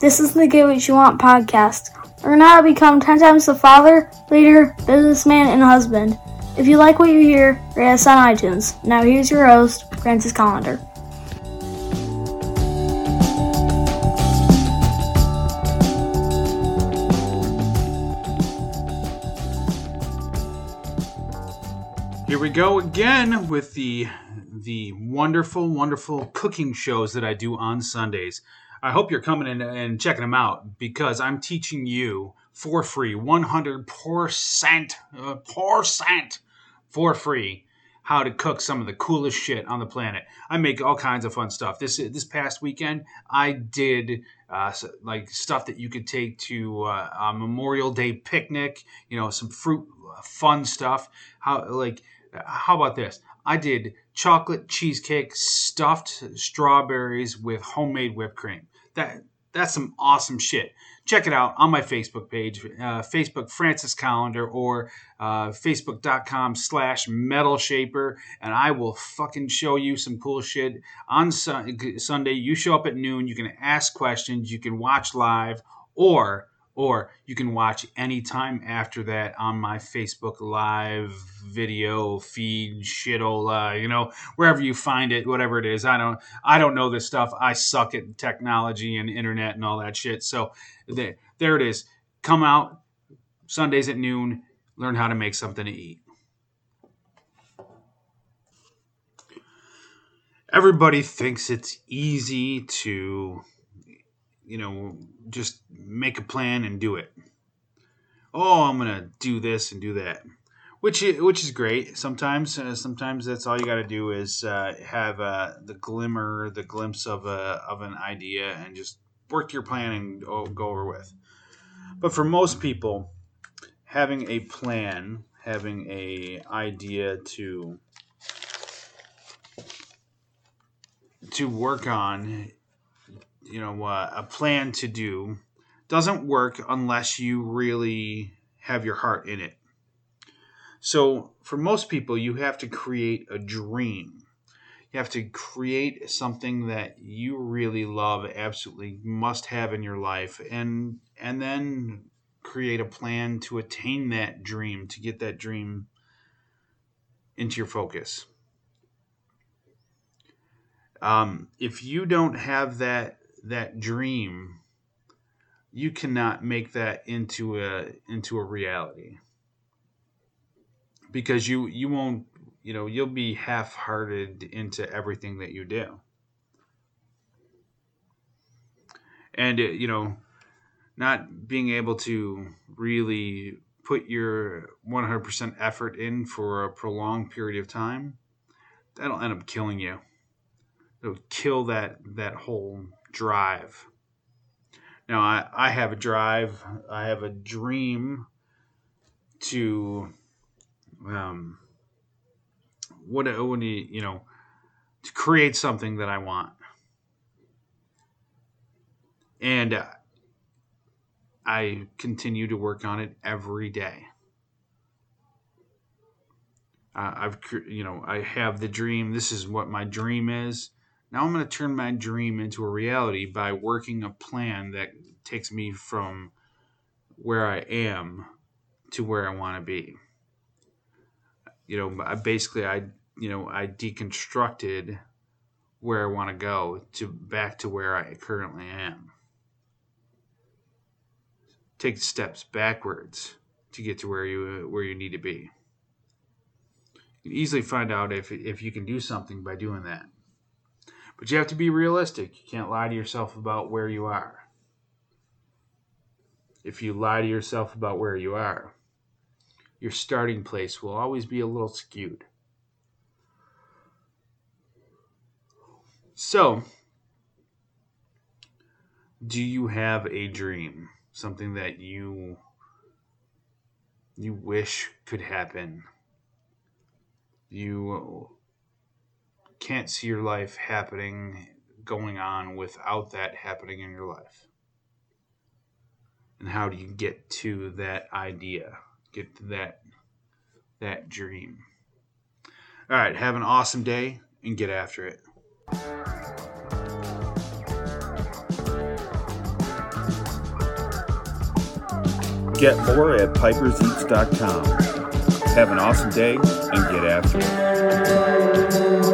This is the Get What You Want podcast. Learn how to become 10 times the father, leader, businessman, and husband. If you like what you hear, rate us on iTunes. Now here's your host, Francis Collender. Here we go again with the the wonderful, wonderful cooking shows that I do on Sundays. I hope you're coming in and checking them out because I'm teaching you for free, 100% uh, percent for free, how to cook some of the coolest shit on the planet. I make all kinds of fun stuff. This this past weekend, I did uh, like stuff that you could take to uh, a Memorial Day picnic. You know, some fruit, uh, fun stuff. How like how about this? I did chocolate cheesecake stuffed strawberries with homemade whipped cream. That that's some awesome shit. Check it out on my Facebook page, uh, Facebook Francis Calendar or uh, Facebook.com slash Metal Shaper, and I will fucking show you some cool shit on su- Sunday. You show up at noon. You can ask questions. You can watch live, or or you can watch anytime after that on my Facebook Live video feed, shitola, you know, wherever you find it, whatever it is. I don't, I don't know this stuff. I suck at technology and internet and all that shit. So there, there it is. Come out Sundays at noon. Learn how to make something to eat. Everybody thinks it's easy to you know, just make a plan and do it. Oh, I'm gonna do this and do that, which which is great. Sometimes, uh, sometimes that's all you got to do is uh, have uh, the glimmer, the glimpse of a of an idea, and just work your plan and go, go over with. But for most people, having a plan, having a idea to to work on you know uh, a plan to do doesn't work unless you really have your heart in it. So for most people, you have to create a dream. You have to create something that you really love, absolutely must have in your life, and and then create a plan to attain that dream, to get that dream into your focus. Um, if you don't have that that dream, you cannot make that into a into a reality. Because you you won't you know you'll be half-hearted into everything that you do. And it, you know not being able to really put your 100% effort in for a prolonged period of time that'll end up killing you. It'll kill that that whole drive. Now, I, I have a drive, I have a dream to, um, what, what you, you know, to create something that I want. And uh, I continue to work on it every day. Uh, I've, you know, I have the dream. This is what my dream is. Now I'm going to turn my dream into a reality by working a plan that takes me from where I am to where I want to be. You know, I basically I you know I deconstructed where I want to go to back to where I currently am. Take steps backwards to get to where you where you need to be. You can easily find out if if you can do something by doing that. But you have to be realistic. You can't lie to yourself about where you are. If you lie to yourself about where you are, your starting place will always be a little skewed. So, do you have a dream? Something that you you wish could happen? You can't see your life happening, going on without that happening in your life. And how do you get to that idea? Get to that that dream. All right, have an awesome day and get after it. Get more at piperseats.com. Have an awesome day and get after it.